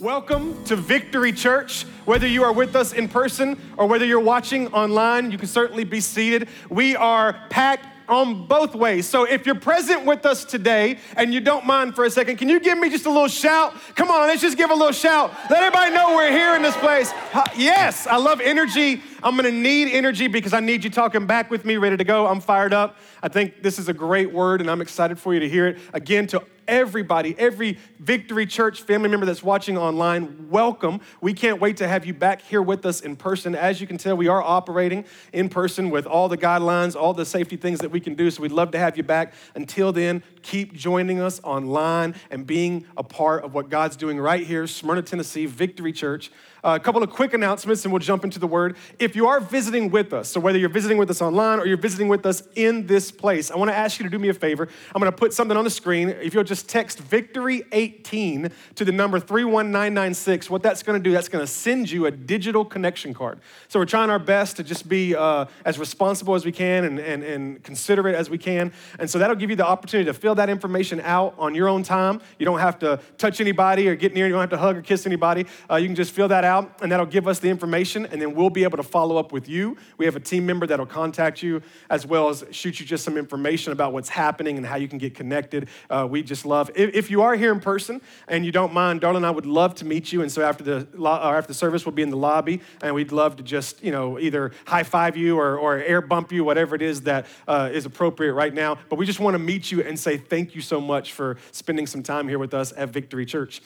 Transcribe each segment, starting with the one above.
Welcome to Victory Church. Whether you are with us in person or whether you're watching online, you can certainly be seated. We are packed on both ways. So if you're present with us today and you don't mind for a second, can you give me just a little shout? Come on, let's just give a little shout. Let everybody know we're here in this place. Yes, I love energy. I'm gonna need energy because I need you talking back with me, ready to go. I'm fired up. I think this is a great word and I'm excited for you to hear it. Again, to everybody, every Victory Church family member that's watching online, welcome. We can't wait to have you back here with us in person. As you can tell, we are operating in person with all the guidelines, all the safety things that we can do. So we'd love to have you back. Until then, keep joining us online and being a part of what God's doing right here, Smyrna, Tennessee, Victory Church. A couple of quick announcements and we'll jump into the word. If you are visiting with us, so whether you're visiting with us online or you're visiting with us in this place, I want to ask you to do me a favor. I'm going to put something on the screen. If you'll just text Victory 18 to the number 31996, what that's going to do, that's going to send you a digital connection card. So we're trying our best to just be uh, as responsible as we can and, and, and considerate as we can. And so that'll give you the opportunity to fill that information out on your own time. You don't have to touch anybody or get near, you don't have to hug or kiss anybody. Uh, you can just fill that out out, and that'll give us the information, and then we'll be able to follow up with you. We have a team member that'll contact you, as well as shoot you just some information about what's happening and how you can get connected. Uh, we just love. If, if, you are here in person and you don't mind, darling, I would love to meet you. And so after the after the service, we'll be in the lobby, and we'd love to just you know either high five you or, or air bump you, whatever it is that uh, is appropriate right now. But we just want to meet you and say thank you so much for spending some time here with us at Victory Church.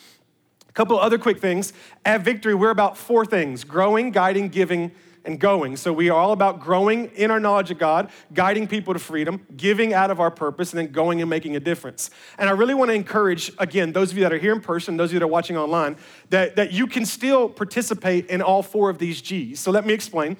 A couple other quick things. At Victory, we're about four things growing, guiding, giving, and going. So we are all about growing in our knowledge of God, guiding people to freedom, giving out of our purpose, and then going and making a difference. And I really want to encourage, again, those of you that are here in person, those of you that are watching online, that, that you can still participate in all four of these G's. So let me explain.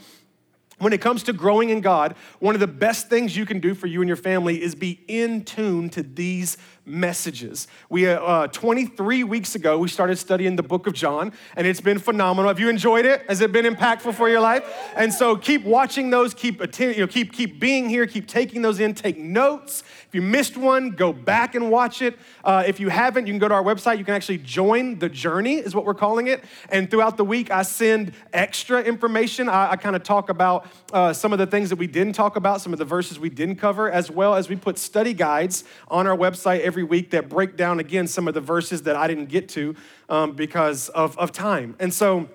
When it comes to growing in God, one of the best things you can do for you and your family is be in tune to these messages. We uh, uh 23 weeks ago we started studying the book of John, and it's been phenomenal. Have you enjoyed it? Has it been impactful for your life? And so keep watching those, keep attend, you know, keep keep being here, keep taking those in, take notes. If you missed one, go back and watch it. Uh, if you haven't, you can go to our website. You can actually join the journey, is what we're calling it. And throughout the week, I send extra information. I, I kind of talk about uh, some of the things that we didn't talk about, some of the verses we didn't cover, as well as we put study guides on our website every week that break down again some of the verses that I didn't get to um, because of, of time. And so,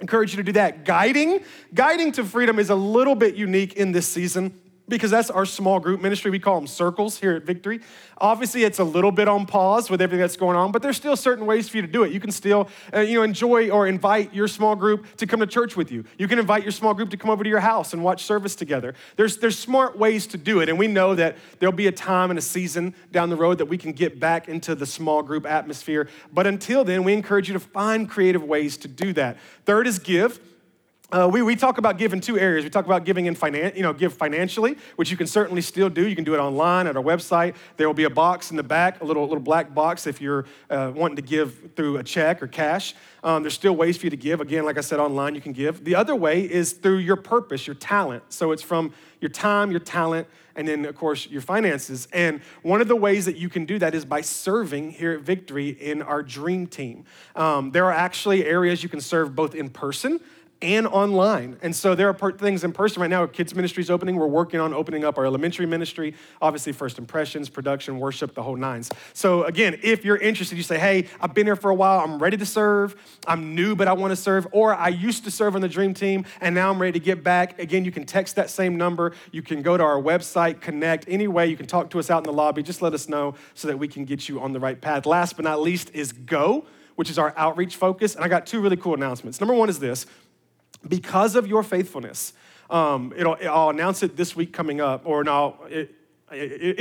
encourage you to do that. Guiding, guiding to freedom is a little bit unique in this season because that's our small group ministry. We call them circles here at Victory. Obviously, it's a little bit on pause with everything that's going on, but there's still certain ways for you to do it. You can still, uh, you know, enjoy or invite your small group to come to church with you. You can invite your small group to come over to your house and watch service together. There's, there's smart ways to do it, and we know that there'll be a time and a season down the road that we can get back into the small group atmosphere. But until then, we encourage you to find creative ways to do that. Third is give. Uh, we, we talk about giving two areas. We talk about giving in finan- you know, give financially, which you can certainly still do. You can do it online at our website. There will be a box in the back, a little, little black box if you're uh, wanting to give through a check or cash. Um, there's still ways for you to give. Again, like I said, online you can give. The other way is through your purpose, your talent. So it's from your time, your talent, and then, of course, your finances. And one of the ways that you can do that is by serving here at Victory in our dream team. Um, there are actually areas you can serve both in person and online. And so there are things in person right now. Kids ministry is opening. We're working on opening up our elementary ministry, obviously first impressions, production, worship, the whole nines. So again, if you're interested, you say, "Hey, I've been here for a while. I'm ready to serve. I'm new, but I want to serve." Or I used to serve on the dream team, and now I'm ready to get back. Again, you can text that same number. You can go to our website, connect. Any way you can talk to us out in the lobby. Just let us know so that we can get you on the right path. Last but not least is Go, which is our outreach focus. And I got two really cool announcements. Number one is this because of your faithfulness. Um, it'll, I'll announce it this week coming up, or no, it, will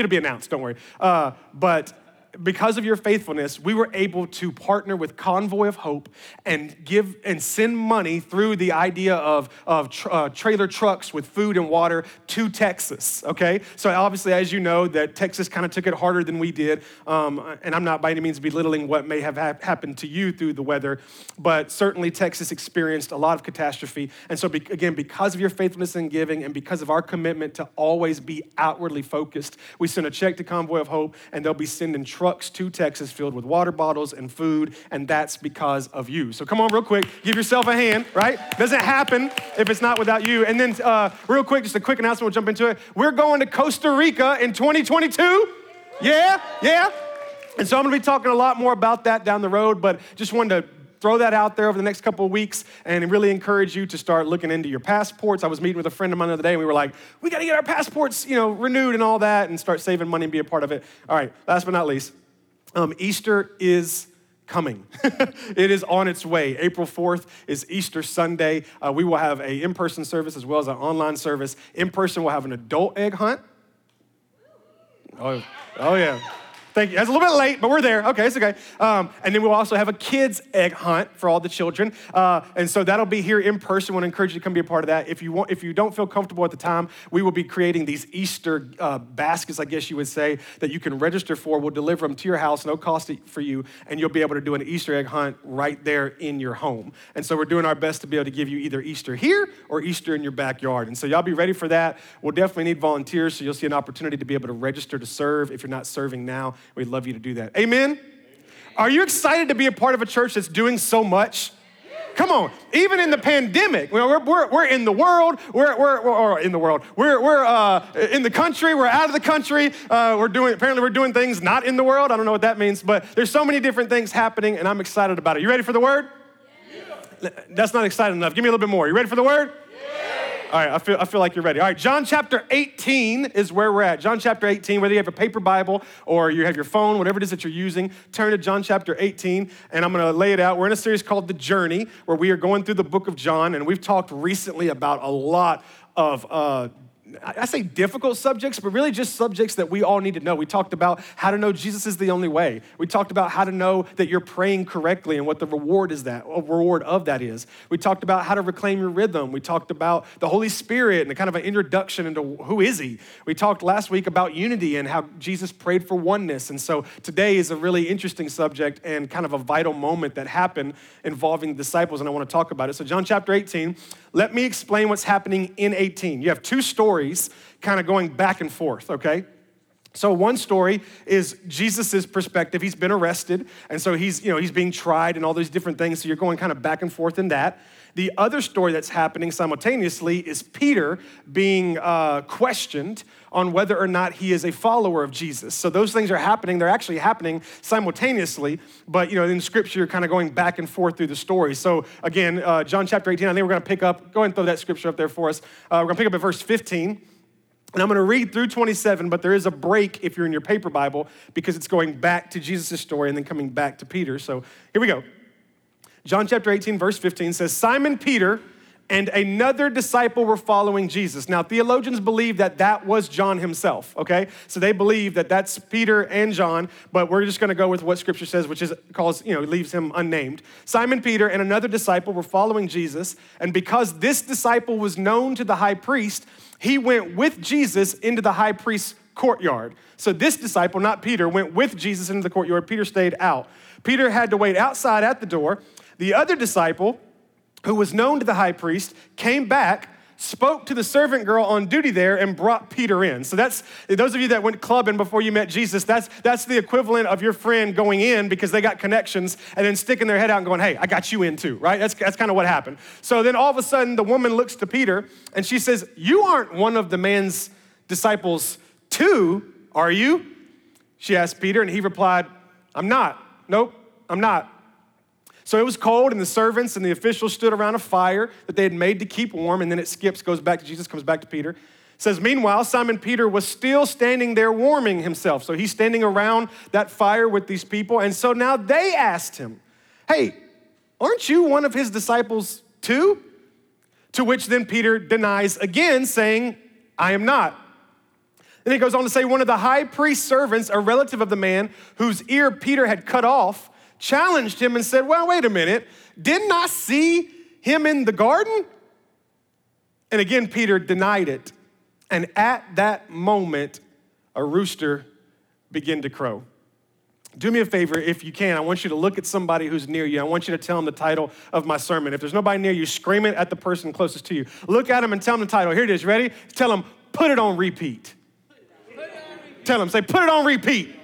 it, be announced, don't worry. Uh, but because of your faithfulness, we were able to partner with Convoy of Hope and give and send money through the idea of, of uh, trailer trucks with food and water to Texas. Okay, so obviously, as you know, that Texas kind of took it harder than we did, um, and I'm not by any means belittling what may have ha- happened to you through the weather, but certainly Texas experienced a lot of catastrophe. And so, be- again, because of your faithfulness in giving and because of our commitment to always be outwardly focused, we sent a check to Convoy of Hope, and they'll be sending trucks to Texas filled with water bottles and food, and that's because of you. So come on, real quick, give yourself a hand, right? Doesn't happen if it's not without you. And then, uh, real quick, just a quick announcement, we'll jump into it. We're going to Costa Rica in 2022. Yeah, yeah. And so I'm gonna be talking a lot more about that down the road, but just wanted to throw that out there over the next couple of weeks and really encourage you to start looking into your passports. I was meeting with a friend of mine the other day and we were like, we got to get our passports, you know, renewed and all that and start saving money and be a part of it. All right, last but not least, um, Easter is coming. it is on its way. April 4th is Easter Sunday. Uh, we will have a in-person service as well as an online service. In person, we'll have an adult egg hunt. Oh, oh yeah. Thank you. That's a little bit late, but we're there. Okay, it's okay. Um, and then we'll also have a kids' egg hunt for all the children, uh, and so that'll be here in person. To encourage you to come be a part of that. If you want, if you don't feel comfortable at the time, we will be creating these Easter uh, baskets, I guess you would say, that you can register for. We'll deliver them to your house, no cost for you, and you'll be able to do an Easter egg hunt right there in your home. And so we're doing our best to be able to give you either Easter here or Easter in your backyard. And so y'all be ready for that. We'll definitely need volunteers, so you'll see an opportunity to be able to register to serve if you're not serving now. We'd love you to do that. Amen? Are you excited to be a part of a church that's doing so much? Come on, even in the pandemic, we're, we're, we're in the world, we're, we're, we're in the world, we're, we're uh, in the country, we're out of the country, uh, we're doing, apparently we're doing things not in the world. I don't know what that means, but there's so many different things happening and I'm excited about it. You ready for the word? Yeah. That's not exciting enough. Give me a little bit more. You ready for the word? All right, I feel, I feel like you're ready. All right, John chapter 18 is where we're at. John chapter 18, whether you have a paper Bible or you have your phone, whatever it is that you're using, turn to John chapter 18, and I'm gonna lay it out. We're in a series called The Journey, where we are going through the book of John, and we've talked recently about a lot of uh, I say difficult subjects, but really just subjects that we all need to know. We talked about how to know Jesus is the only way. We talked about how to know that you're praying correctly and what the reward is that reward of that is. We talked about how to reclaim your rhythm. We talked about the Holy Spirit and kind of an introduction into who is he. We talked last week about unity and how Jesus prayed for oneness. And so today is a really interesting subject and kind of a vital moment that happened involving disciples, and I want to talk about it. So John chapter 18, let me explain what's happening in 18. You have two stories kind of going back and forth, okay? So one story is Jesus' perspective. He's been arrested, and so he's, you know, he's being tried and all these different things. So you're going kind of back and forth in that. The other story that's happening simultaneously is Peter being uh, questioned on whether or not he is a follower of Jesus. So those things are happening. They're actually happening simultaneously, but you know, in Scripture, you're kind of going back and forth through the story. So again, uh, John chapter 18. I think we're going to pick up. Go ahead and throw that scripture up there for us. Uh, we're going to pick up at verse 15. And I'm going to read through 27, but there is a break if you're in your paper Bible because it's going back to Jesus' story and then coming back to Peter. So here we go. John chapter 18, verse 15 says, Simon Peter and another disciple were following Jesus. Now, theologians believe that that was John himself, okay? So they believe that that's Peter and John, but we're just gonna go with what scripture says, which is calls, you know, leaves him unnamed. Simon Peter and another disciple were following Jesus, and because this disciple was known to the high priest, he went with Jesus into the high priest's courtyard. So this disciple, not Peter, went with Jesus into the courtyard. Peter stayed out. Peter had to wait outside at the door. The other disciple, who was known to the high priest, came back, spoke to the servant girl on duty there, and brought Peter in. So that's those of you that went clubbing before you met Jesus, that's that's the equivalent of your friend going in because they got connections and then sticking their head out and going, Hey, I got you in too, right? That's that's kind of what happened. So then all of a sudden the woman looks to Peter and she says, You aren't one of the man's disciples too, are you? She asked Peter, and he replied, I'm not. Nope, I'm not. So it was cold, and the servants and the officials stood around a fire that they had made to keep warm. And then it skips, goes back to Jesus, comes back to Peter. It says, Meanwhile, Simon Peter was still standing there warming himself. So he's standing around that fire with these people. And so now they asked him, Hey, aren't you one of his disciples too? To which then Peter denies again, saying, I am not. Then he goes on to say, One of the high priest's servants, a relative of the man whose ear Peter had cut off, challenged him and said, Well, wait a minute. Didn't I see him in the garden? And again, Peter denied it. And at that moment, a rooster began to crow. Do me a favor, if you can, I want you to look at somebody who's near you. I want you to tell them the title of my sermon. If there's nobody near you, scream it at the person closest to you. Look at them and tell them the title. Here it is. Ready? Tell them, put it on repeat. It on repeat. Tell them, say, put it on repeat.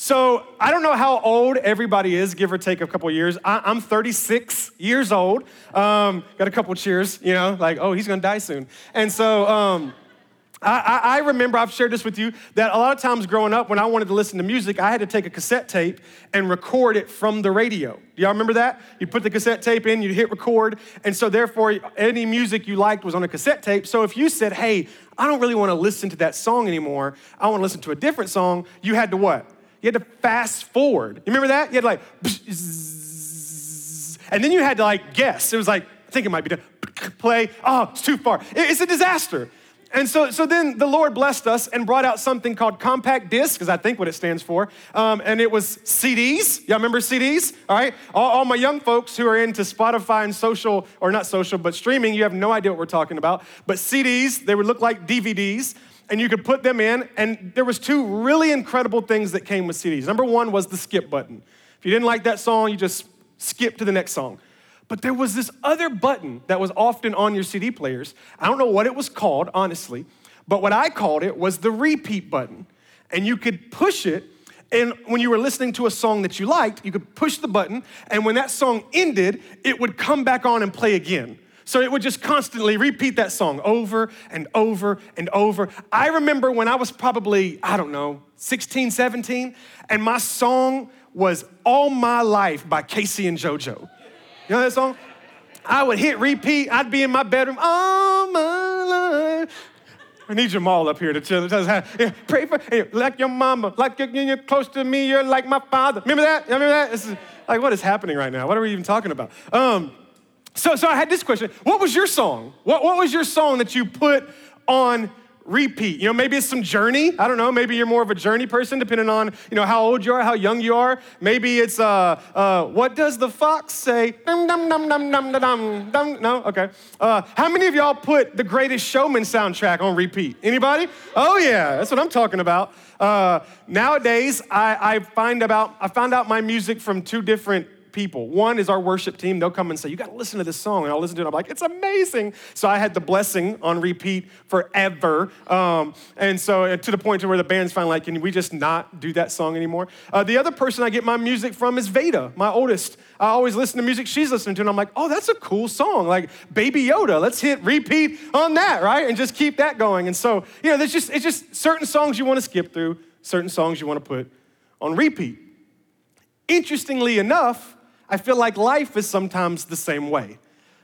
So I don't know how old everybody is, give or take a couple years. I, am 36 years old. Um, got a couple cheers, you know, like, oh, he's gonna die soon. And so um, I, I, remember, I've shared this with you, that a lot of times growing up, when I wanted to listen to music, I had to take a cassette tape and record it from the radio. Do y'all remember that? You put the cassette tape in, you hit record, and so therefore, any music you liked was on a cassette tape. So if you said, hey, I don't really wanna listen to that song anymore, I wanna listen to a different song, you had to what? You had to fast forward. You remember that? You had to like, and then you had to like guess. It was like, I think it might be to play. Oh, it's too far. It's a disaster. And so, so then the Lord blessed us and brought out something called compact disc, because I think what it stands for. Um, and it was CDs. Y'all remember CDs? All right. All, all, my young folks who are into Spotify and social, or not social, but streaming, you have no idea what we're talking about. But CDs, they would look like DVDs and you could put them in and there was two really incredible things that came with CDs. Number 1 was the skip button. If you didn't like that song, you just skip to the next song. But there was this other button that was often on your CD players. I don't know what it was called, honestly, but what I called it was the repeat button. And you could push it and when you were listening to a song that you liked, you could push the button, and when that song ended, it would come back on and play again. So it would just constantly repeat that song over and over and over. I remember when I was probably, I don't know, 16, 17, and my song was All My Life by K-Ci and JoJo. You know that song? I would hit repeat. I'd be in my bedroom all my life. I need your Jamal up here to chill. Yeah, pray for like your mama, like you're, you're, close to me. You're like my father. Remember that? Remember that? This is like what is happening right now? What are we even talking about? Um, so, so I had this question. What was your song? What, what was your song that you put on repeat? You know, maybe it's some journey. I don't know. Maybe you're more of a journey person, depending on, you know, how old you are, how young you are. Maybe it's, uh, uh, what does the fox say? Dum, dum, dum, dum, dum, dum, dum. No? Okay. Uh, how many of y'all put the Greatest Showman soundtrack on repeat? Anybody? Oh, yeah. That's what I'm talking about. Uh, nowadays, I, I find about, I found out my music from two different people. One is our worship team. They'll come and say, You got to listen to this song. And I'll listen to it. I'm like, It's amazing. So I had the blessing on repeat forever. Um, and so uh, to the point to where the band's finally like, Can we just not do that song anymore? Uh, the other person I get my music from is Veda, my oldest. I always listen to music she's listening to. And I'm like, Oh, that's a cool song. Like Baby Yoda. Let's hit repeat on that, right? And just keep that going. And so, you know, there's just, it's just certain songs you want to skip through, certain songs you want to put on repeat. Interestingly enough, I feel like life is sometimes the same way.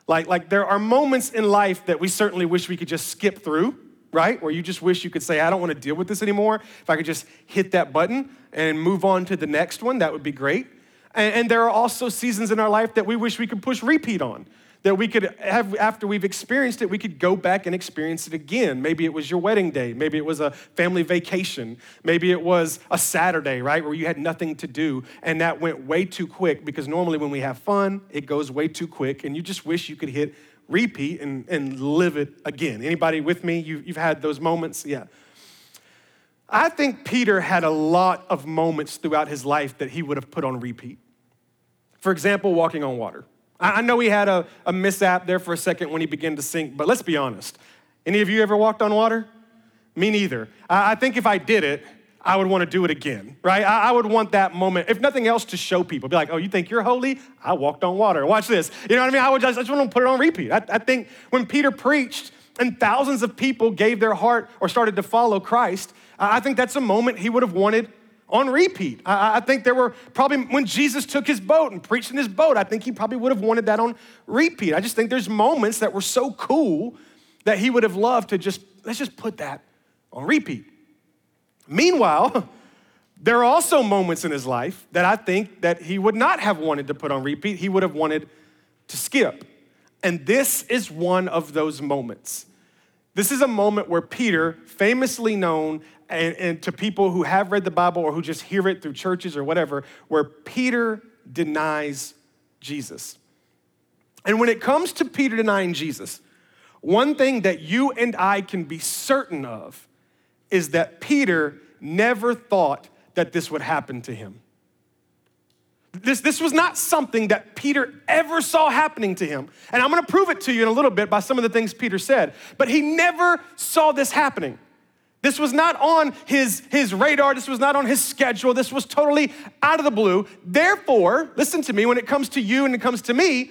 Like, like there are moments in life that we certainly wish we could just skip through, right? Where you just wish you could say, I don't want to deal with this anymore. If I could just hit that button and move on to the next one, that would be great. And, and there are also seasons in our life that we wish we could push repeat on that we could have, after we've experienced it, we could go back and experience it again. Maybe it was your wedding day. Maybe it was a family vacation. Maybe it was a Saturday, right, where you had nothing to do and that went way too quick because normally when we have fun, it goes way too quick and you just wish you could hit repeat and, and live it again. Anybody with me? You, you've had those moments? Yeah. I think Peter had a lot of moments throughout his life that he would have put on repeat. For example, walking on water. I know he had a, a mishap there for a second when he began to sink, but let's be honest. Any of you ever walked on water? Me neither. I think if I did it, I would want to do it again, right? I, would want that moment, if nothing else, to show people. Be like, oh, you think you're holy? I walked on water. Watch this. You know what I mean? I would just, I just want to put it on repeat. I, I think when Peter preached and thousands of people gave their heart or started to follow Christ, I think that's a moment he would have wanted on repeat. I, I, think there were probably, when Jesus took his boat and preached in his boat, I think he probably would have wanted that on repeat. I just think there's moments that were so cool that he would have loved to just, let's just put that on repeat. Meanwhile, there are also moments in his life that I think that he would not have wanted to put on repeat. He would have wanted to skip. And this is one of those moments. This is a moment where Peter, famously known and, and, to people who have read the Bible or who just hear it through churches or whatever, where Peter denies Jesus. And when it comes to Peter denying Jesus, one thing that you and I can be certain of is that Peter never thought that this would happen to him. This, this was not something that Peter ever saw happening to him. And I'm gonna prove it to you in a little bit by some of the things Peter said. But he never saw this happening. This was not on his, his radar. This was not on his schedule. This was totally out of the blue. Therefore, listen to me, when it comes to you and it comes to me,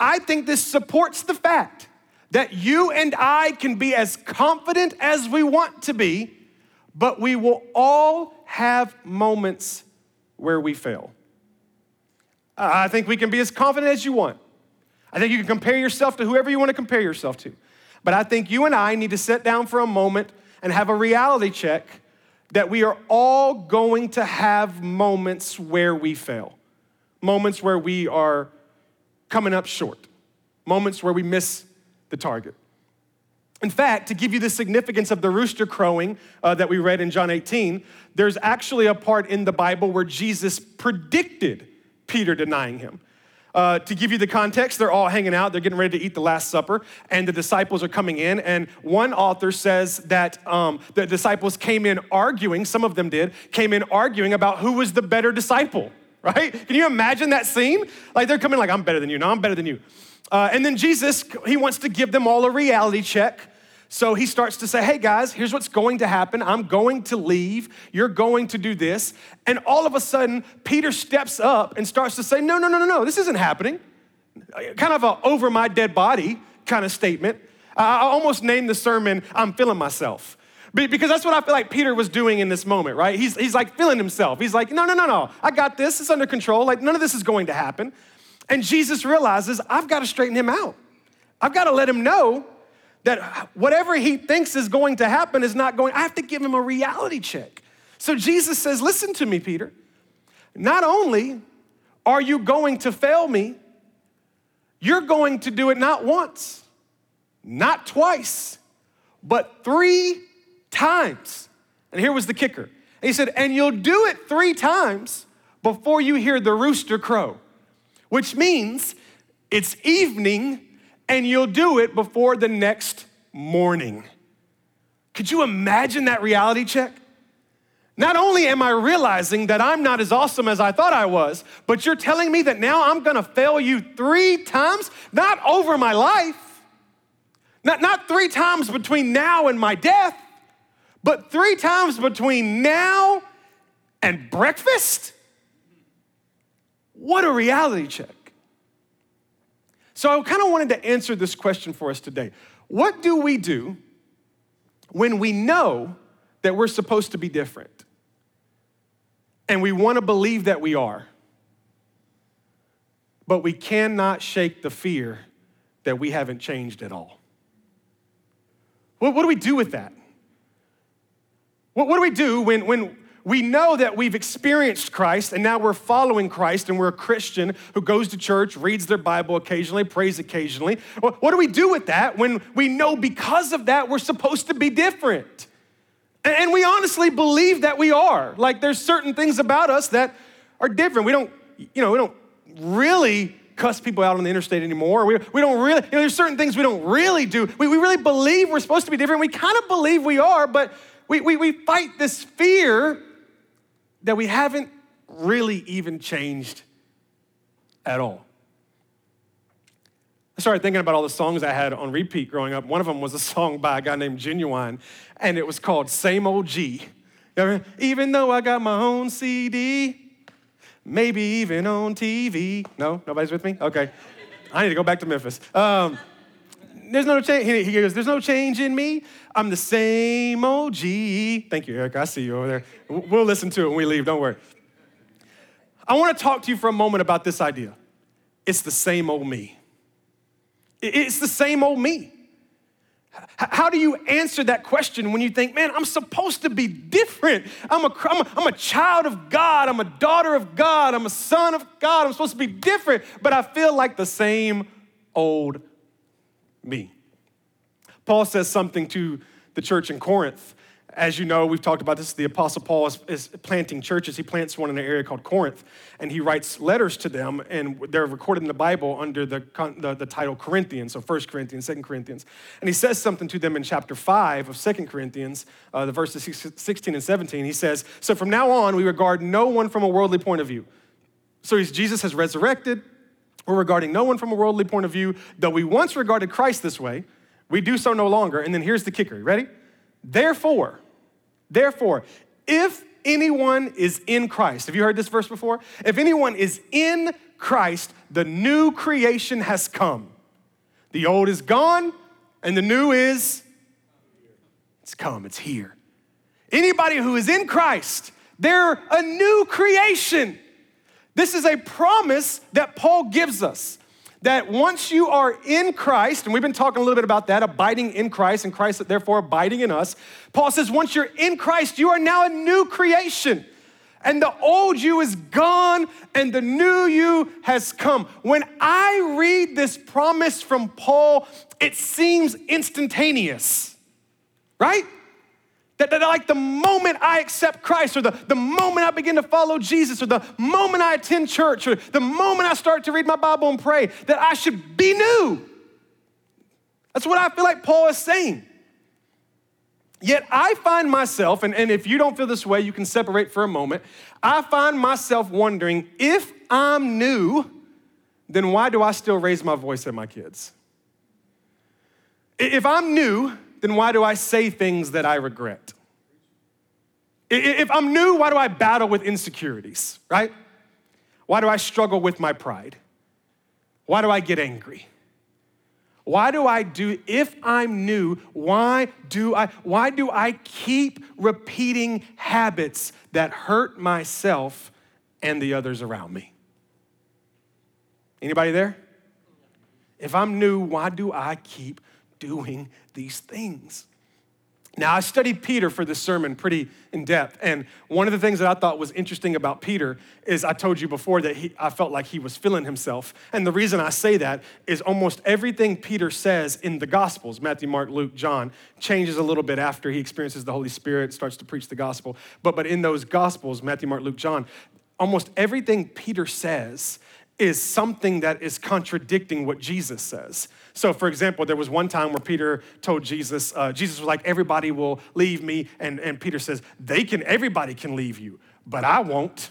I think this supports the fact that you and I can be as confident as we want to be, but we will all have moments where we fail. I think we can be as confident as you want. I think you can compare yourself to whoever you want to compare yourself to. But I think you and I need to sit down for a moment and have a reality check that we are all going to have moments where we fail, moments where we are coming up short, moments where we miss the target. In fact, to give you the significance of the rooster crowing uh, that we read in John 18, there's actually a part in the Bible where Jesus predicted Peter denying him. Uh, to give you the context, they're all hanging out. They're getting ready to eat the Last Supper, and the disciples are coming in. And one author says that um, the disciples came in arguing, some of them did, came in arguing about who was the better disciple, right? Can you imagine that scene? Like they're coming, like, I'm better than you. No, I'm better than you. Uh, and then Jesus, he wants to give them all a reality check. So he starts to say, Hey guys, here's what's going to happen. I'm going to leave. You're going to do this. And all of a sudden, Peter steps up and starts to say, No, no, no, no, no, this isn't happening. Kind of a over my dead body kind of statement. I almost named the sermon, I'm feeling myself. Because that's what I feel like Peter was doing in this moment, right? He's, he's like feeling himself. He's like, no, no, no, no, I got this. It's under control. Like, none of this is going to happen. And Jesus realizes, I've got to straighten him out. I've got to let him know that whatever he thinks is going to happen is not going, I have to give him a reality check. So Jesus says, Listen to me, Peter. Not only are you going to fail me, you're going to do it not once, not twice, but three times. And here was the kicker. And he said, And you'll do it three times before you hear the rooster crow, which means it's evening and you'll do it before the next morning. Could you imagine that reality check? Not only am I realizing that I'm not as awesome as I thought I was, but you're telling me that now I'm gonna fail you three times, not over my life, not, not three times between now and my death, but three times between now and breakfast? What a reality check. So I kind of wanted to answer this question for us today. What do we do when we know that we're supposed to be different? And we want to believe that we are, but we cannot shake the fear that we haven't changed at all. What, what do we do with that? What, what do we do when, when we know that we've experienced Christ and now we're following Christ and we're a Christian who goes to church, reads their Bible occasionally, prays occasionally. What do we do with that when we know because of that we're supposed to be different? And we honestly believe that we are. Like there's certain things about us that are different. We don't, you know, we don't really cuss people out on the interstate anymore. We, we don't really, you know, there's certain things we don't really do. We, we really believe we're supposed to be different. We kind of believe we are, but we, we, we fight this fear that we haven't really even changed at all. I started thinking about all the songs I had on repeat growing up. One of them was a song by a guy named Ginuwine, and it was called Same Old G. Even though I got my own CD, maybe even on TV. No, nobody's with me? Okay. I need to go back to Memphis. Um, there's no change. He goes, There's no change in me. I'm the same OG. Thank you, Eric. I see you over there. We'll listen to it when we leave. Don't worry. I want to talk to you for a moment about this idea. It's the same old me. It's the same old me. How do you answer that question when you think, man, I'm supposed to be different? I'm a, I'm, a, I'm a child of God. I'm a daughter of God. I'm a son of God. I'm supposed to be different, but I feel like the same old me. Paul says something to the church in Corinth. As you know, we've talked about this. The Apostle Paul is, is, planting churches. He plants one in an area called Corinth, and he writes letters to them, and they're recorded in the Bible under the, the, the title Corinthians, so 1 Corinthians, 2 Corinthians. And he says something to them in chapter 5 of 2 Corinthians, uh, the verses 16 and 17. He says, So from now on, we regard no one from a worldly point of view. So Jesus has resurrected. We're regarding no one from a worldly point of view, though we once regarded Christ this way, we do so no longer. And then here's the kicker ready? Therefore, Therefore, if anyone is in Christ, have you heard this verse before? If anyone is in Christ, the new creation has come. The old is gone, and the new is it's come, it's here. Anybody who is in Christ, they're a new creation. This is a promise that Paul gives us that once you are in Christ, and we've been talking a little bit about that, abiding in Christ, and Christ therefore abiding in us. Paul says, once you're in Christ, you are now a new creation. And the old you is gone, and the new you has come. When I read this promise from Paul, it seems instantaneous, right? That, that, like the moment I accept Christ, or the, the moment I begin to follow Jesus, or the moment I attend church, or the moment I start to read my Bible and pray, that I should be new. That's what I feel like Paul is saying. Yet I find myself, and, and if you don't feel this way, you can separate for a moment. I find myself wondering if I'm new, then why do I still raise my voice at my kids? If I'm new, then why do I say things that I regret? If I'm new, why do I battle with insecurities, right? Why do I struggle with my pride? Why do I get angry? Why do I do if I'm new, why do I why do I keep repeating habits that hurt myself and the others around me? Anybody there? If I'm new, why do I keep doing these things. Now, I studied Peter for this sermon pretty in depth, and one of the things that I thought was interesting about Peter is I told you before that he, I felt like he was filling himself. And the reason I say that is almost everything Peter says in the Gospels Matthew, Mark, Luke, John changes a little bit after he experiences the Holy Spirit, starts to preach the gospel. But, but in those Gospels, Matthew, Mark, Luke, John, almost everything Peter says is something that is contradicting what Jesus says. So, for example, there was one time where Peter told Jesus, uh, Jesus was like, everybody will leave me. And, and Peter says, they can, everybody can leave you, but I won't.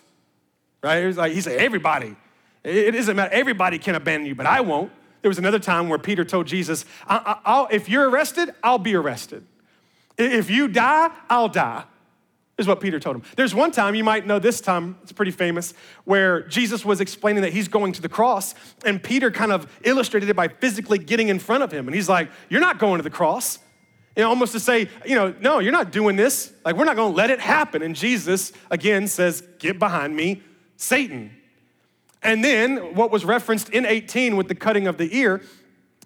Right? He, was like, he said, everybody. It, it doesn't matter. Everybody can abandon you, but I won't. There was another time where Peter told Jesus, I, I, if you're arrested, I'll be arrested. If you die, I'll die is what Peter told him. There's one time, you might know this time, it's pretty famous, where Jesus was explaining that he's going to the cross, and Peter kind of illustrated it by physically getting in front of him. And he's like, You're not going to the cross. You know, almost to say, you know, no, you're not doing this. Like, we're not going to let it happen. And Jesus, again, says, Get behind me, Satan. And then what was referenced in 18 with the cutting of the ear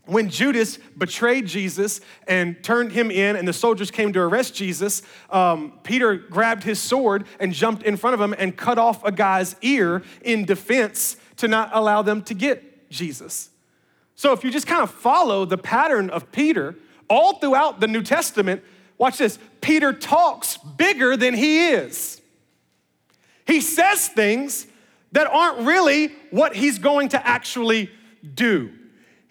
when Judas betrayed Jesus and turned him in, and the soldiers came to arrest Jesus, um, Peter grabbed his sword and jumped in front of him and cut off a guy's ear in defense to not allow them to get Jesus. So, if you just kind of follow the pattern of Peter all throughout the New Testament, watch this Peter talks bigger than he is. He says things that aren't really what he's going to actually do.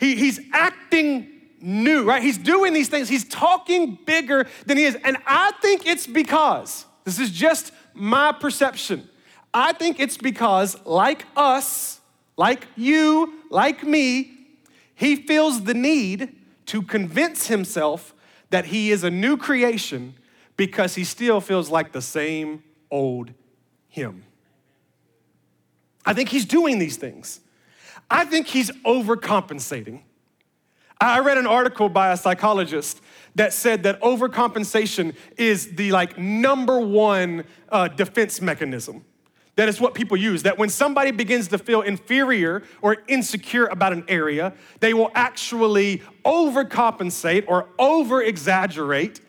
He, he's acting new, right? He's doing these things. He's talking bigger than he is. And I think it's because, this is just my perception. I think it's because, like us, like you, like me, he feels the need to convince himself that he is a new creation because he still feels like the same old him. I think he's doing these things. I think he's overcompensating. I read an article by a psychologist that said that overcompensation is the like number one uh, defense mechanism. That is what people use. That when somebody begins to feel inferior or insecure about an area, they will actually overcompensate or over exaggerate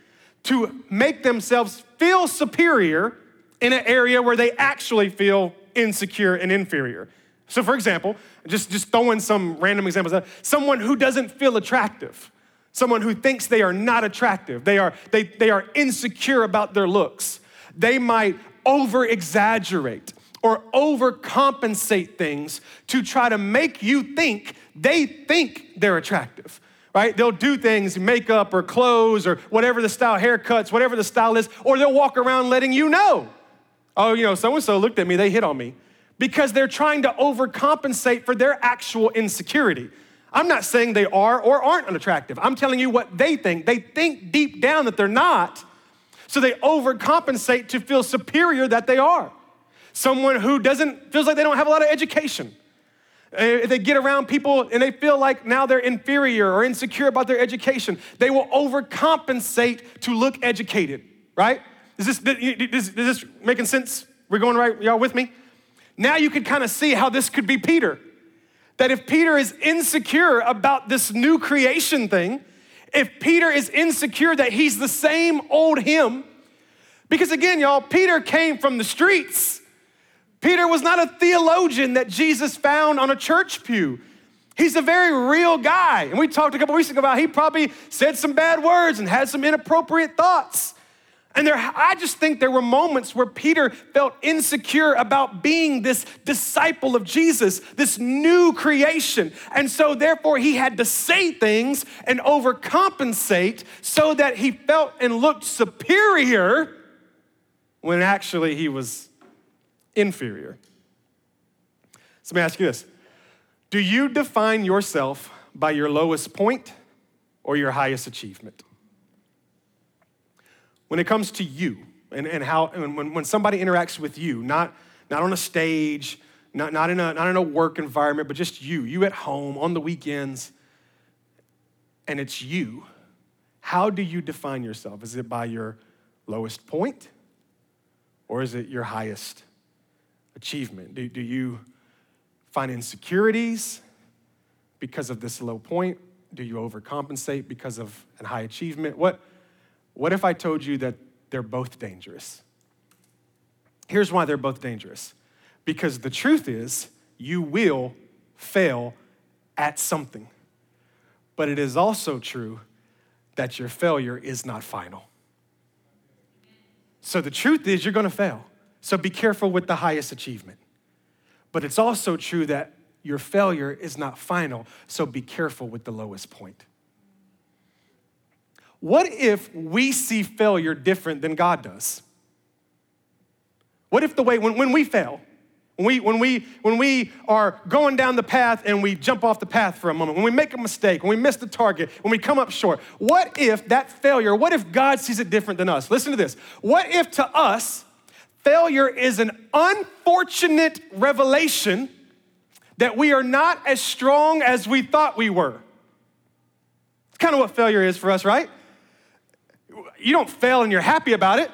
to make themselves feel superior in an area where they actually feel insecure and inferior. So, for example, just, just throwing some random examples someone who doesn't feel attractive, someone who thinks they are not attractive, they are, they, they are insecure about their looks, they might over exaggerate or overcompensate things to try to make you think they think they're attractive right? They'll do things, makeup or clothes or whatever the style, haircuts, whatever the style is, or they'll walk around letting you know. Oh, you know, so and so looked at me, they hit on me because they're trying to overcompensate for their actual insecurity. I'm not saying they are or aren't unattractive. I'm telling you what they think. They think deep down that they're not. So they overcompensate to feel superior that they are. Someone who doesn't, feels like they don't have a lot of education. Eh, if they get around people and they feel like now they're inferior or insecure about their education, they will overcompensate to look educated, right? Is this, is this making sense? We're going right, y'all with me? Now you can kind of see how this could be Peter. That if Peter is insecure about this new creation thing, if Peter is insecure that he's the same old him, because again, y'all, Peter came from the streets. Peter was not a theologian that Jesus found on a church pew. He's a very real guy. And we talked a couple weeks ago about he probably said some bad words and had some inappropriate thoughts. And there, I just think there were moments where Peter felt insecure about being this disciple of Jesus, this new creation. And so, therefore, he had to say things and overcompensate so that he felt and looked superior when actually he was inferior. So, let me ask you this Do you define yourself by your lowest point or your highest achievement? When it comes to you and, and how and when, when somebody interacts with you, not, not on a stage, not, not, in a, not in a work environment, but just you, you at home on the weekends, and it's you, how do you define yourself? Is it by your lowest point or is it your highest achievement? Do, do you find insecurities because of this low point? Do you overcompensate because of a high achievement? What, what if I told you that they're both dangerous? Here's why they're both dangerous because the truth is, you will fail at something. But it is also true that your failure is not final. So the truth is, you're gonna fail. So be careful with the highest achievement. But it's also true that your failure is not final. So be careful with the lowest point. What if we see failure different than God does? What if the way, when, when we fail, when we, when, we, when we are going down the path and we jump off the path for a moment, when we make a mistake, when we miss the target, when we come up short, what if that failure, what if God sees it different than us? Listen to this. What if to us, failure is an unfortunate revelation that we are not as strong as we thought we were? It's kind of what failure is for us, right? You don't fail and you're happy about it.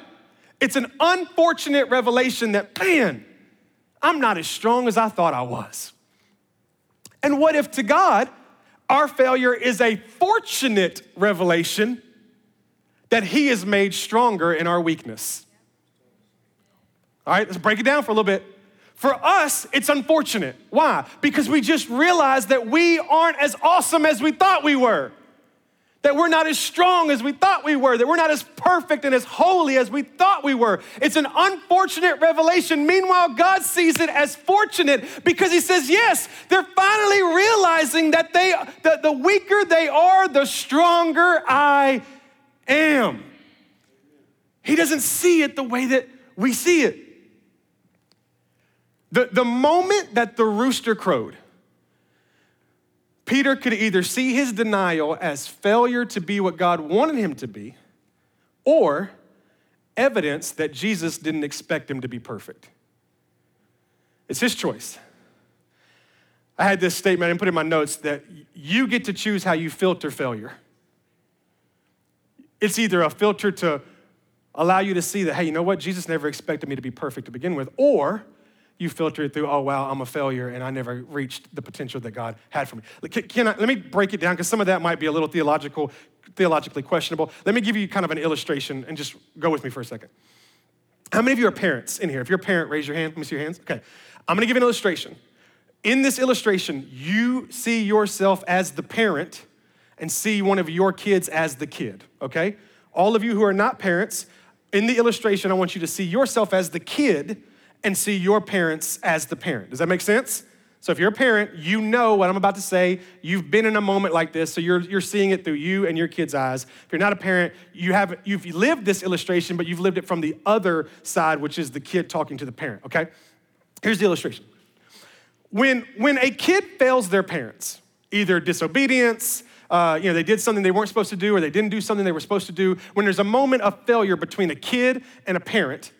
It's an unfortunate revelation that, man, I'm not as strong as I thought I was. And what if to God, our failure is a fortunate revelation that He is made stronger in our weakness? All right, let's break it down for a little bit. For us, it's unfortunate. Why? Because we just realized that we aren't as awesome as we thought we were that we're not as strong as we thought we were, that we're not as perfect and as holy as we thought we were. It's an unfortunate revelation. Meanwhile, God sees it as fortunate because He says, yes, they're finally realizing that they, that the weaker they are, the stronger I am. He doesn't see it the way that we see it. The, the moment that the rooster crowed, Peter could either see his denial as failure to be what God wanted him to be, or evidence that Jesus didn't expect him to be perfect. It's his choice. I had this statement, I put in my notes, that you get to choose how you filter failure. It's either a filter to allow you to see that, hey, you know what? Jesus never expected me to be perfect to begin with, or you filter it through, oh, wow, I'm a failure and I never reached the potential that God had for me. Can, can I, let me break it down because some of that might be a little theological, theologically questionable. Let me give you kind of an illustration and just go with me for a second. How many of you are parents in here? If you're a parent, raise your hand. Let me see your hands. Okay. I'm going to give an illustration. In this illustration, you see yourself as the parent and see one of your kids as the kid, okay? All of you who are not parents, in the illustration, I want you to see yourself as the kid and see your parents as the parent. Does that make sense? So if you're a parent, you know what I'm about to say. You've been in a moment like this, so you're, you're seeing it through you and your kid's eyes. If you're not a parent, you have, you've lived this illustration, but you've lived it from the other side, which is the kid talking to the parent, okay? Here's the illustration. When, when a kid fails their parents, either disobedience, uh, you know, they did something they weren't supposed to do or they didn't do something they were supposed to do, when there's a moment of failure between a kid and a parent,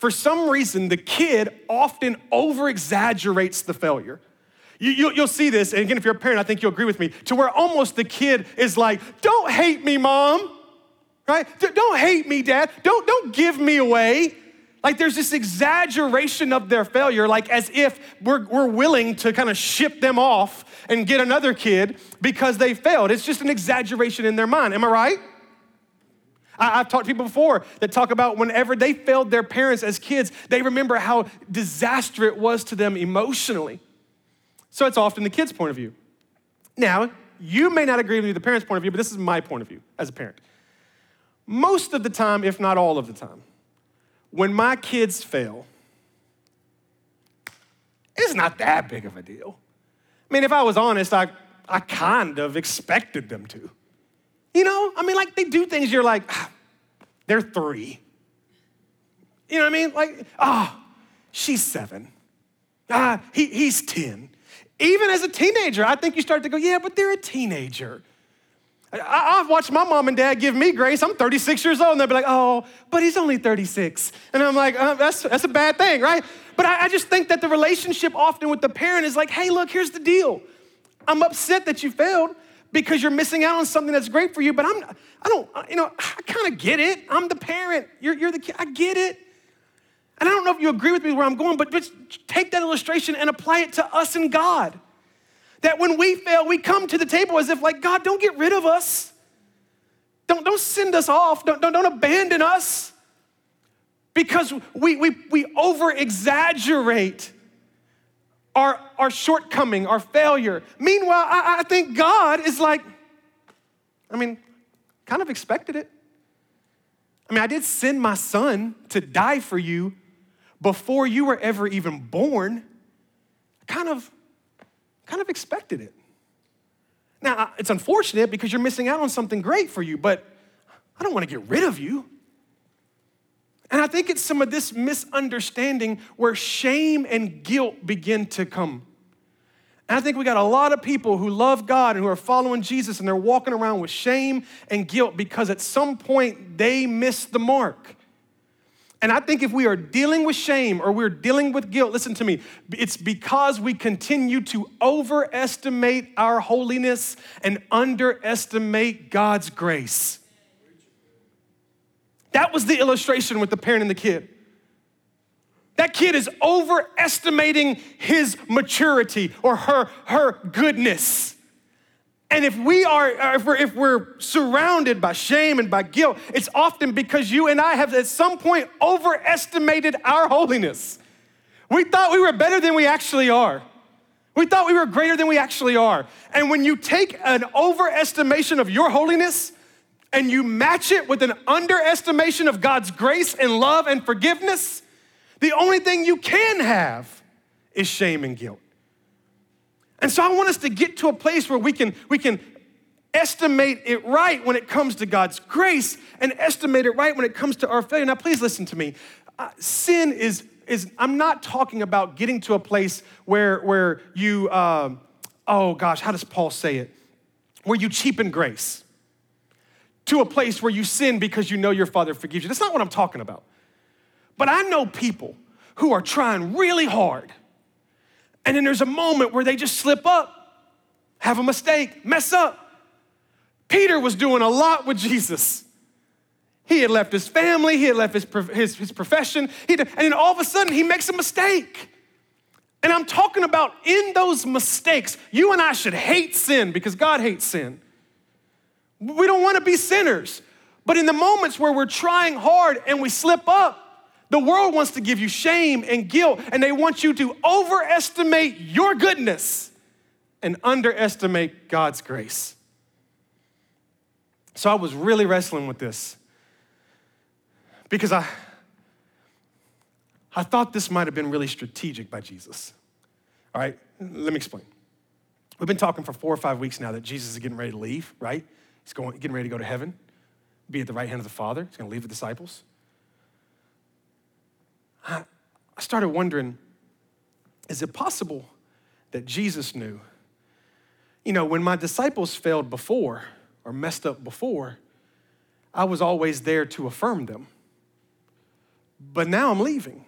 for some reason, the kid often over exaggerates the failure. You, will see this, and again, if you're a parent, I think you'll agree with me, to where almost the kid is like, Don't hate me, mom, right? Don't hate me, dad. Don't, don't give me away. Like there's this exaggeration of their failure, like as if we're, we're willing to kind of ship them off and get another kid because they failed. It's just an exaggeration in their mind. Am I right? I, have talked to people before that talk about whenever they failed their parents as kids, they remember how disaster it was to them emotionally. So it's often the kid's point of view. Now, you may not agree with me, the parent's point of view, but this is my point of view as a parent. Most of the time, if not all of the time, when my kids fail, it's not that big of a deal. I mean, if I was honest, I, I kind of expected them to. You know, I mean, like they do things you're like, ah, they're three. You know what I mean? Like, ah, oh, she's seven. Ah, he, he's 10. Even as a teenager, I think you start to go, yeah, but they're a teenager. I, have watched my mom and dad give me grace. I'm 36 years old, and they'll be like, oh, but he's only 36. And I'm like, uh, that's, that's a bad thing, right? But I, I just think that the relationship often with the parent is like, hey, look, here's the deal. I'm upset that you failed because you're missing out on something that's great for you, but I'm, I don't, you know, I kind of get it. I'm the parent. You're, you're the kid. I get it. And I don't know if you agree with me where I'm going, but just take that illustration and apply it to us and God. That when we fail, we come to the table as if, like, God, don't get rid of us. Don't, don't send us off. Don't, don't, don't abandon us. Because we, we, we over exaggerate our, our shortcoming, our failure. Meanwhile, I, I think God is like, I mean, kind of expected it. I mean, I did send my son to die for you before you were ever even born. Kind of kind of expected it. Now, it's unfortunate because you're missing out on something great for you, but I don't want to get rid of you. And I think it's some of this misunderstanding where shame and guilt begin to come. And I think we got a lot of people who love God and who are following Jesus and they're walking around with shame and guilt because at some point they missed the mark. And I think if we are dealing with shame or we're dealing with guilt, listen to me, it's because we continue to overestimate our holiness and underestimate God's grace. That was the illustration with the parent and the kid. That kid is overestimating his maturity or her, her goodness. And if we are, if we're, if we're surrounded by shame and by guilt, it's often because you and I have at some point overestimated our holiness. We thought we were better than we actually are. We thought we were greater than we actually are. And when you take an overestimation of your holiness and you match it with an underestimation of God's grace and love and forgiveness, the only thing you can have is shame and guilt. And so I want us to get to a place where we can, we can estimate it right when it comes to God's grace and estimate it right when it comes to our failure. Now, please listen to me. Uh, sin is, is, I'm not talking about getting to a place where, where you, uh, oh gosh, how does Paul say it? Where you cheapen grace to a place where you sin because you know your Father forgives you. That's not what I'm talking about. But I know people who are trying really hard and then there's a moment where they just slip up, have a mistake, mess up. Peter was doing a lot with Jesus. He had left his family, he had left his, his, his profession, and then all of a sudden he makes a mistake. And I'm talking about in those mistakes, you and I should hate sin because God hates sin. We don't want to be sinners. But in the moments where we're trying hard and we slip up, the world wants to give you shame and guilt, and they want you to overestimate your goodness and underestimate God's grace. So I was really wrestling with this because I, I thought this might have been really strategic by Jesus. All right, let me explain. We've been talking for four or five weeks now that Jesus is getting ready to leave, right? He's going, getting ready to go to heaven, be at the right hand of the Father. He's going to leave the disciples. I, I started wondering is it possible that Jesus knew you know, when my disciples failed before or messed up before, I was always there to affirm them. But now I'm leaving.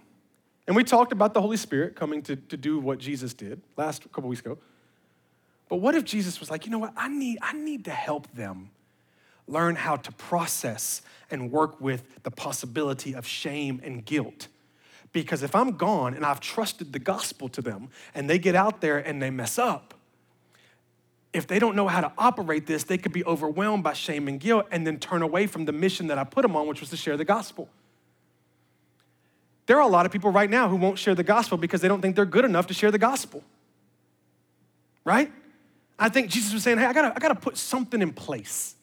And we talked about the Holy Spirit coming to, to do what Jesus did last couple weeks ago. But what if Jesus was like, you know what, I need, I need to help them learn how to process and work with the possibility of shame and guilt. Because if I'm gone and I've trusted the gospel to them and they get out there and they mess up, if they don't know how to operate this, they could be overwhelmed by shame and guilt and then turn away from the mission that I put them on, which was to share the gospel. There are a lot of people right now who won't share the gospel because they don't think they're good enough to share the gospel. Right? I think Jesus was saying, hey, I gotta, I gotta put something in place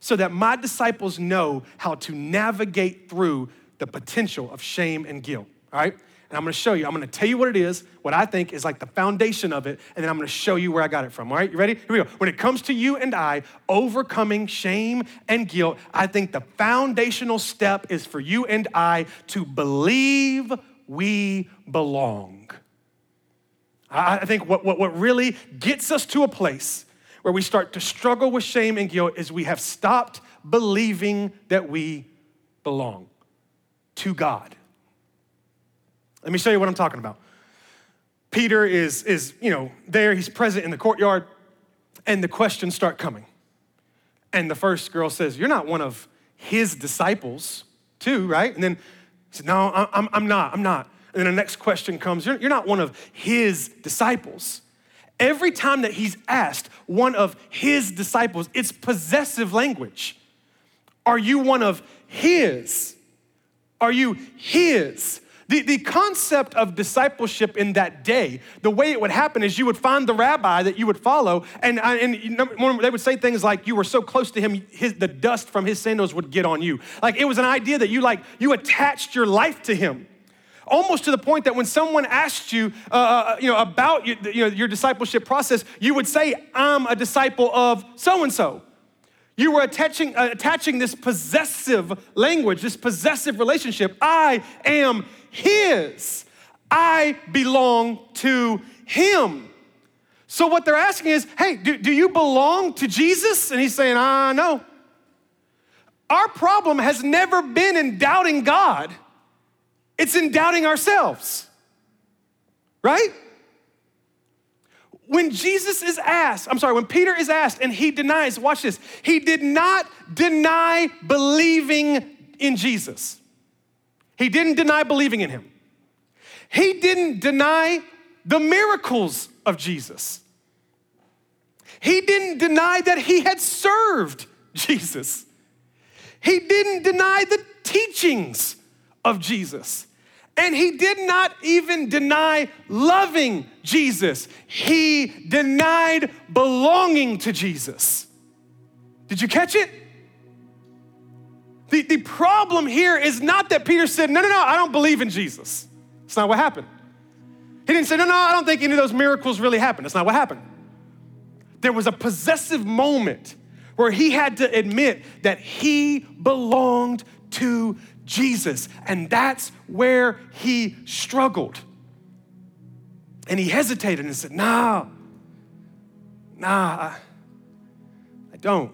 so that my disciples know how to navigate through the potential of shame and guilt. All right? And I'm gonna show you, I'm gonna tell you what it is, what I think is like the foundation of it, and then I'm gonna show you where I got it from. All right, you ready? Here we go. When it comes to you and I overcoming shame and guilt, I think the foundational step is for you and I to believe we belong. I think what, what, what really gets us to a place where we start to struggle with shame and guilt is we have stopped believing that we belong to God. Let me show you what I'm talking about. Peter is, is you know, there, he's present in the courtyard, and the questions start coming. And the first girl says, You're not one of his disciples, too, right? And then he said, No, I'm, I'm not, I'm not. And then the next question comes, You're, you're not one of his disciples. Every time that he's asked one of his disciples, it's possessive language. Are you one of his? Are you his? The, the concept of discipleship in that day, the way it would happen is you would find the rabbi that you would follow, and, uh, and they would say things like you were so close to him, his, the dust from his sandals would get on you. Like it was an idea that you like you attached your life to him, almost to the point that when someone asked you, uh, uh you know, about you, you know, your discipleship process, you would say, "I'm a disciple of so and so." You were attaching, uh, attaching this possessive language, this possessive relationship. I am his. I belong to him. So what they're asking is, hey, do, do you belong to Jesus? And he's saying, ah, no. Our problem has never been in doubting God, it's in doubting ourselves, right? When Jesus is asked, I'm sorry, when Peter is asked and he denies, watch this, he did not deny believing in Jesus. He didn't deny believing in him. He didn't deny the miracles of Jesus. He didn't deny that he had served Jesus. He didn't deny the teachings of Jesus. And he did not even deny loving Jesus. He denied belonging to Jesus. Did you catch it? The, the problem here is not that Peter said, No, no, no, I don't believe in Jesus. It's not what happened. He didn't say, No, no, I don't think any of those miracles really happened. That's not what happened. There was a possessive moment where he had to admit that he belonged to Jesus. And that's where he struggled. And he hesitated and said, Nah, nah, I, I don't.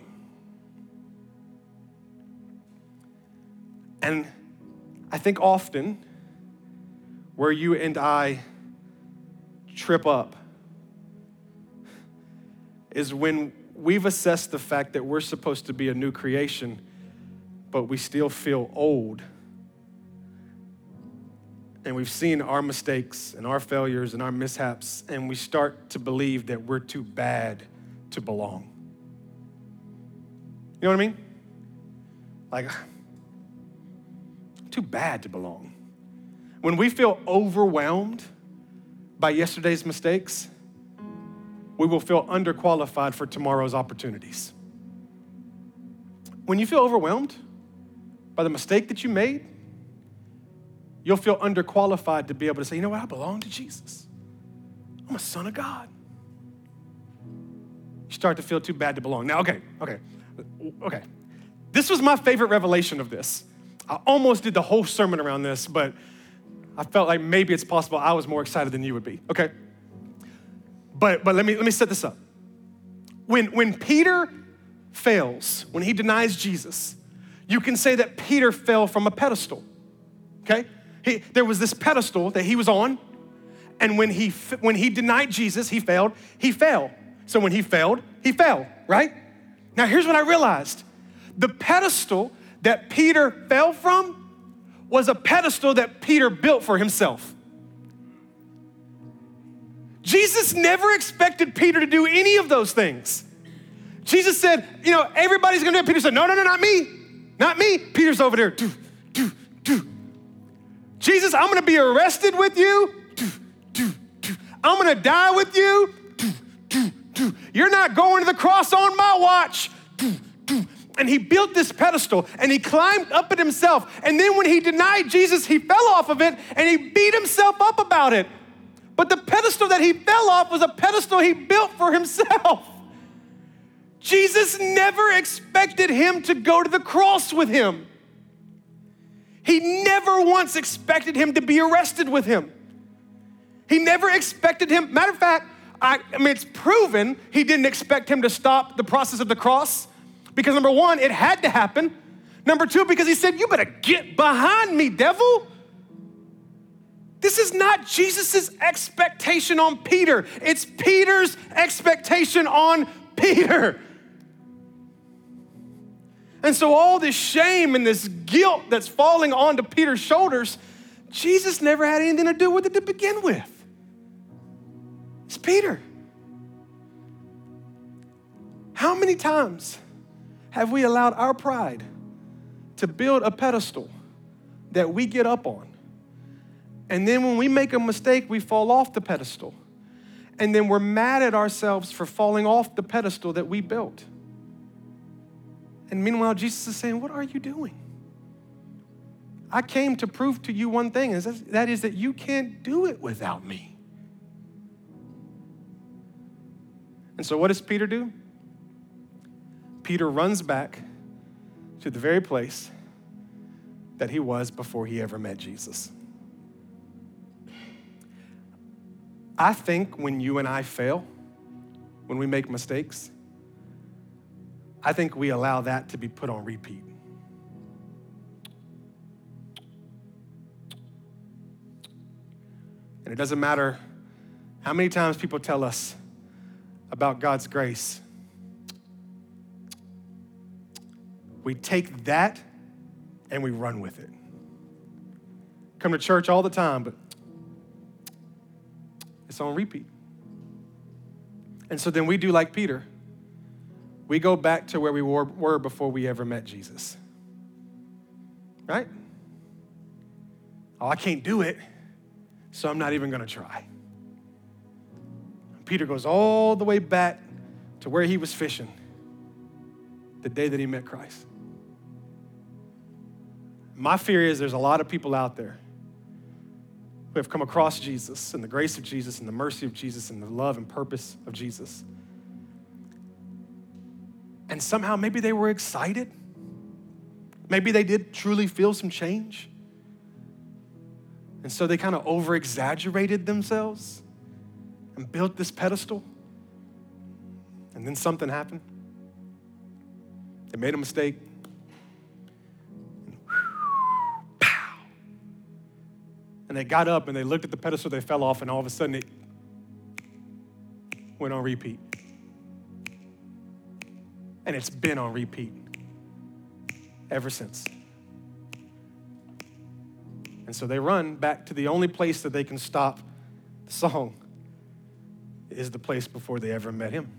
And I think often where you and I trip up is when we've assessed the fact that we're supposed to be a new creation, but we still feel old. And we've seen our mistakes and our failures and our mishaps, and we start to believe that we're too bad to belong. You know what I mean? Like, too bad to belong. When we feel overwhelmed by yesterday's mistakes, we will feel underqualified for tomorrow's opportunities. When you feel overwhelmed by the mistake that you made, you'll feel underqualified to be able to say, you know what, I belong to Jesus. I'm a son of God. You start to feel too bad to belong. Now, okay, okay, okay. This was my favorite revelation of this. I almost did the whole sermon around this, but I felt like maybe it's possible I was more excited than you would be. Okay? But, but let, me, let me set this up. When, when Peter fails, when he denies Jesus, you can say that Peter fell from a pedestal. Okay? He, there was this pedestal that he was on, and when he, when he denied Jesus, he failed, he fell. So when he failed, he fell, right? Now here's what I realized the pedestal that Peter fell from was a pedestal that Peter built for himself. Jesus never expected Peter to do any of those things. Jesus said, You know, everybody's gonna do it. Peter said, No, no, no, not me. Not me. Peter's over there. Do, do, do. Jesus, I'm gonna be arrested with you. Do, do, do. I'm gonna die with you. Do, do, do. You're not going to the cross on my watch. Do, do. And he built this pedestal and he climbed up it himself. And then when he denied Jesus, he fell off of it and he beat himself up about it. But the pedestal that he fell off was a pedestal he built for himself. Jesus never expected him to go to the cross with him. He never once expected him to be arrested with him. He never expected him. Matter of fact, I, I, mean, it's proven he didn't expect him to stop the process of the cross because number one, it had to happen. Number two, because he said, You better get behind me, devil. This is not Jesus' expectation on Peter, it's Peter's expectation on Peter. And so, all this shame and this guilt that's falling onto Peter's shoulders, Jesus never had anything to do with it to begin with. It's Peter. How many times have we allowed our pride to build a pedestal that we get up on? And then when we make a mistake, we fall off the pedestal. And then we're mad at ourselves for falling off the pedestal that we built. And meanwhile, Jesus is saying, What are you doing? I came to prove to you one thing, and that is that you can't do it without me. And so, what does Peter do? Peter runs back to the very place that he was before he ever met Jesus. I think when you and I fail, when we make mistakes, I think we allow that to be put on repeat. And it doesn't matter how many times people tell us about God's grace. We take that and we run with it. Come to church all the time, but it's on repeat. And so then we do like Peter. We go back to where we were before we ever met Jesus. Right? Oh, I can't do it, so I'm not even going to try. Peter goes all the way back to where he was fishing the day that he met Christ. My fear is there's a lot of people out there who have come across Jesus and the grace of Jesus and the mercy of Jesus and the love and purpose of Jesus. And somehow maybe they were excited. Maybe they did truly feel some change. And so they kind of over exaggerated themselves and built this pedestal. And then something happened. They made a mistake. And they got up and they looked at the pedestal they fell off, and all of a sudden it went on repeat. And it's been on repeat ever since. And so they run back to the only place that they can stop the song is the place before they ever met him.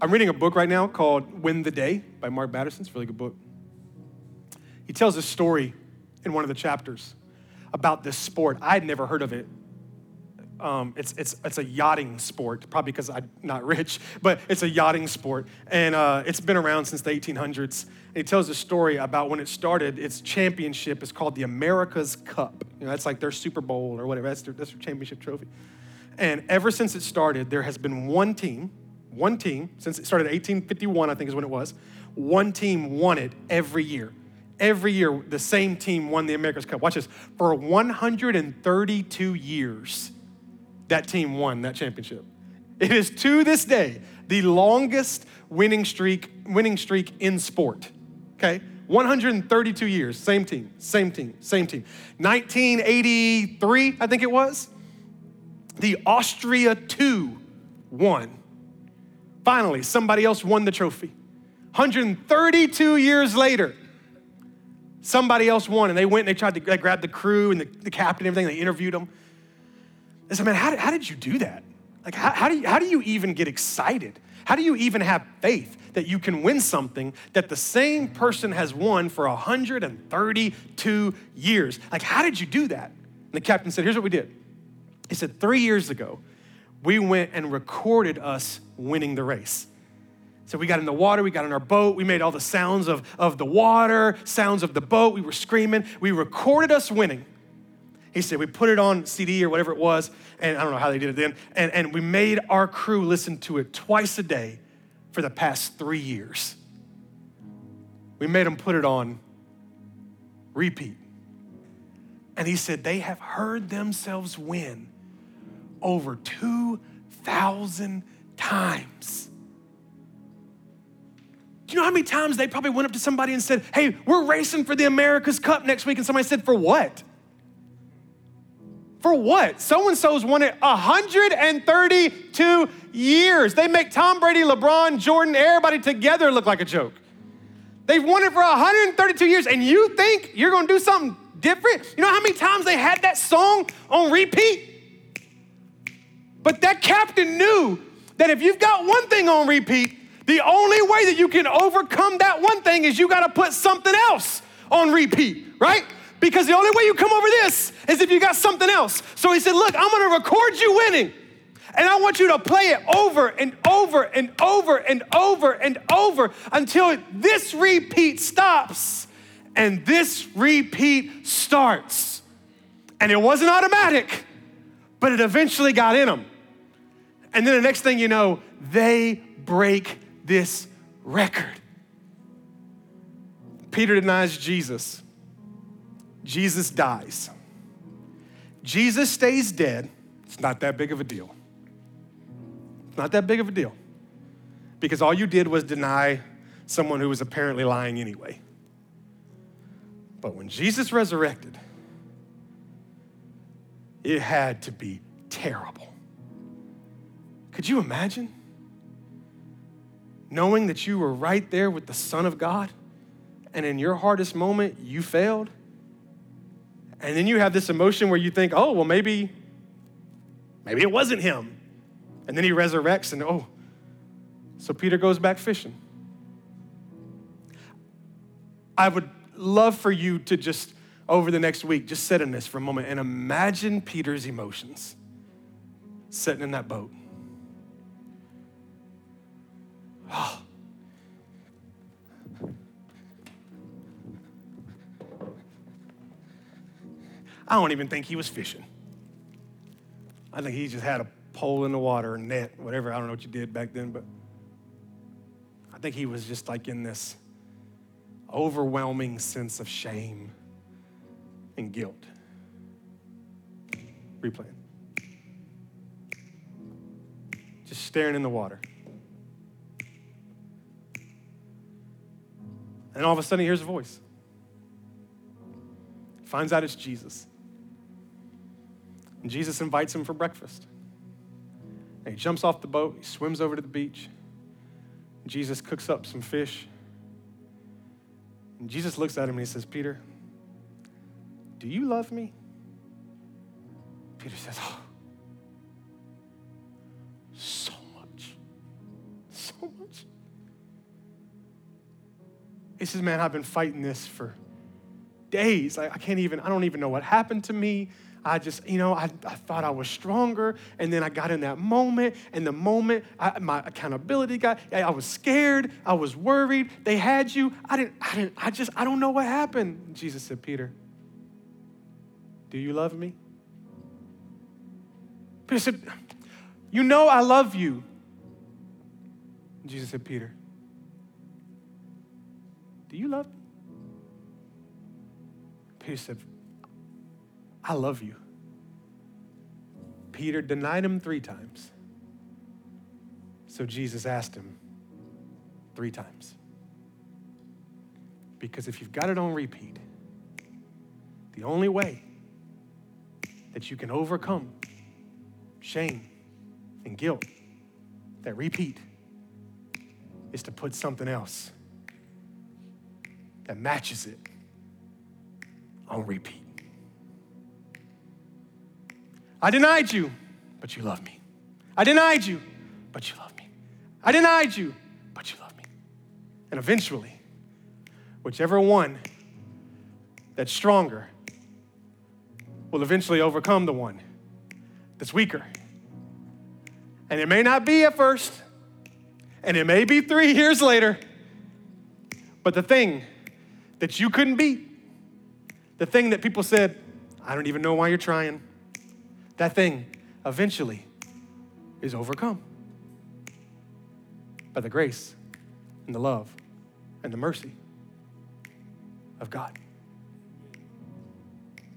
I'm reading a book right now called Win the Day by Mark Batterson. It's a really good book. He tells a story in one of the chapters about this sport. I had never heard of it. Um, it's, it's, it's a yachting sport, probably because I'm not rich, but it's a yachting sport. And uh, it's been around since the 1800s. And he tells a story about when it started, its championship is called the America's Cup. You know, that's like their Super Bowl or whatever, that's their, that's their championship trophy. And ever since it started, there has been one team, one team, since it started in 1851, I think is when it was, one team won it every year every year the same team won the America's Cup. Watch this. For 132 years, that team won that championship. It is to this day the longest winning streak, winning streak in sport. Okay? 132 years, same team, same team, same team. 1983, I think it was, the Australia 2 won. Finally, somebody else won the trophy. 132 years later, somebody else won, and they went and they tried to they grabbed the crew and the, the captain and everything, they interviewed them. They said, Man, how did, how did you do that? Like, how, how, do you, how do you even get excited? How do you even have faith that you can win something that the same person has won for 132 years? Like, how did you do that? And the captain said, Here's what we did. He said, Three years ago, we went and recorded us winning the race. So we got in the water, we got in our boat, we made all the sounds of, of the water, sounds of the boat, we were screaming. We recorded us winning. He said, we put it on CD or whatever it was, and I don't know how they did it then, and, and we made our crew listen to it twice a day for the past three years. We made them put it on repeat. And he said, they have heard themselves win over 2,000 times. Do you know how many times they probably went up to somebody and said, Hey, we're racing for the America's Cup next week? And somebody said, For what? For what? So and so's won it 132 years. They make Tom Brady, LeBron, Jordan, everybody together look like a joke. They've won it for 132 years, and you think you're gonna do something different? You know how many times they had that song on repeat? But that captain knew that if you've got one thing on repeat, the only way that you can overcome that one thing is you got to put something else on repeat, right? Because the only way you come over this is if you got something else. So he said, Look, I'm to record you winning. And I want you to play it over and over and over and over and over until this repeat stops and this repeat starts. And it wasn't automatic, but it eventually got in them. And then the next thing you know, they break this record. Peter denies Jesus. Jesus dies. Jesus stays dead. It's not that big of a deal. It's not that big of a deal. Because all you did was deny someone who was apparently lying anyway. But when Jesus resurrected, it had to be terrible. Could you imagine? knowing that you were right there with the Son of God, and in your hardest moment, you failed. And then you have this emotion where you think, oh, well, maybe, maybe it wasn't him. And then he resurrects, and oh, so Peter goes back fishing. I would love for you to just, over the next week, just sit in this for a moment and imagine Peter's emotions sitting in that boat. I don't even think he was fishing. I think he just had a pole in the water, a net, whatever. I don't know what you did back then, but I think he was just like in this overwhelming sense of shame and guilt. Replaying. Just staring in the water. And all of a sudden, he hears a voice. Finds out it's Jesus. And Jesus invites him for breakfast. And he jumps off the boat, he swims over to the beach. Jesus cooks up some fish. And Jesus looks at him and he says, Peter, do you love me? Peter says, Oh, so much. So much. He says, Man, I've been fighting this for days. I, I can't even, I don't even know what happened to me. I just, you know, I, I thought I was stronger. And then I got in that moment. And the moment I, my accountability got, I was scared. I was worried. They had you. I didn't, I didn't, I just, I don't know what happened. Jesus said, Peter, do you love me? Peter said, You know I love you. Jesus said, Peter, do you love me? Peter said, I love you. Peter denied him three times. So Jesus asked him three times. Because if you've got it on repeat, the only way that you can overcome shame and guilt, that repeat, is to put something else that matches it on repeat. I denied you, but you love me. I denied you, but you love me. I denied you, but you love me. And eventually, whichever one that's stronger will eventually overcome the one that's weaker. And it may not be at first, and it may be three years later, but the thing that you couldn't beat, the thing that people said, I don't even know why you're trying, that thing eventually is overcome by the grace and the love and the mercy of God.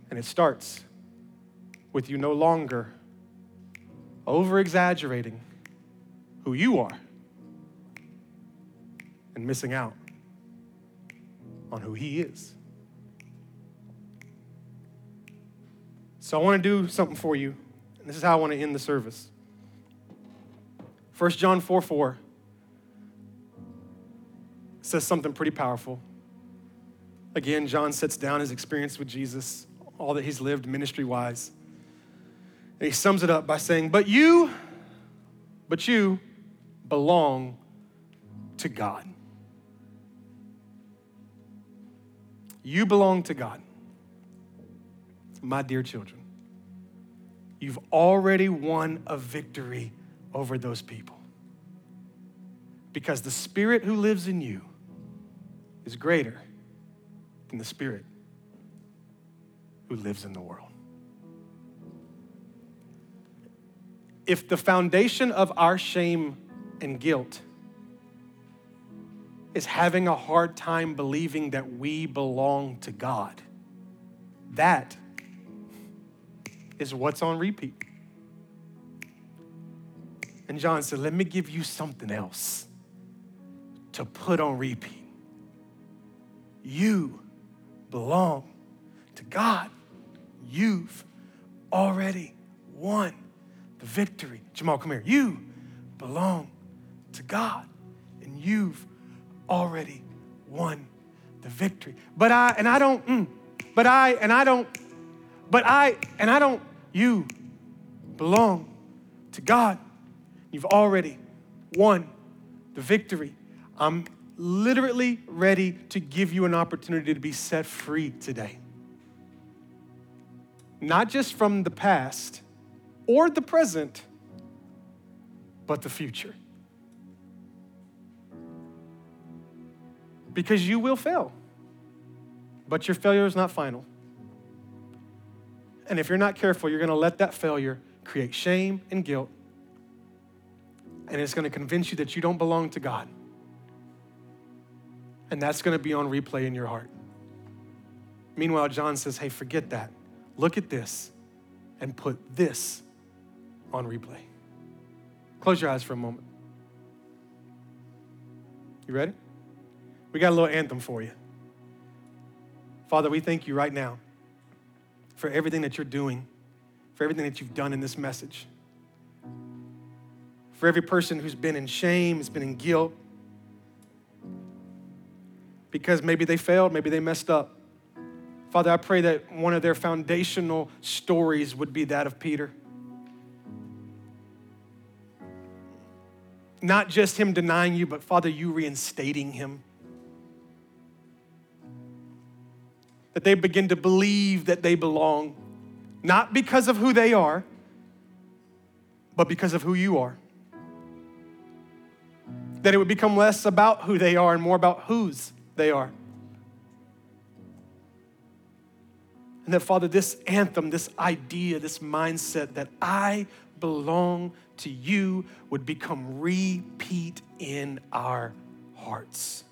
And it starts with you no longer over exaggerating who you are and missing out on who He is. So I want to do something for you. And this is how I want to end the service. 1 John 4 4 says something pretty powerful. Again, John sets down his experience with Jesus, all that he's lived ministry wise. And he sums it up by saying, But you, but you belong to God. You belong to God. My dear children, you've already won a victory over those people. Because the Spirit who lives in you is greater than the Spirit who lives in the world. If the foundation of our shame and guilt is having a hard time believing that we belong to God, that is what's on repeat. And John said, Let me give you something else to put on repeat. You belong to God. You've already won the victory. Jamal, come here. You belong to God, and you've already won the victory. But I, and I don't, mm, but I, and I don't, but I, and I don't, you belong to God. You've already won the victory. I'm literally ready to give you an opportunity to be set free today. Not just from the past or the present, but the future. Because you will fail, but your failure is not final. And if you're not careful, you're going to let that failure create shame and guilt, and it's going to convince you that you don't belong to God and that's going to be on replay in your heart. Meanwhile, John says, hey, forget that. Look at this and put this on replay. Close your eyes for a moment. You ready? We got a little anthem for you. Father, we thank you right now for everything that you're doing, for everything that you've done in this message. For every person who's been in shame, has been in guilt, because maybe they failed, maybe they messed up. Father, I pray that one of their foundational stories would be that of Peter. Not just him denying you, but Father, you reinstating him. That they begin to believe that they belong, not because of who they are, but because of who you are. That it would become less about who they are and more about whose they are. And that, Father, this anthem, this idea, this mindset that I belong to you would become repeat in our hearts.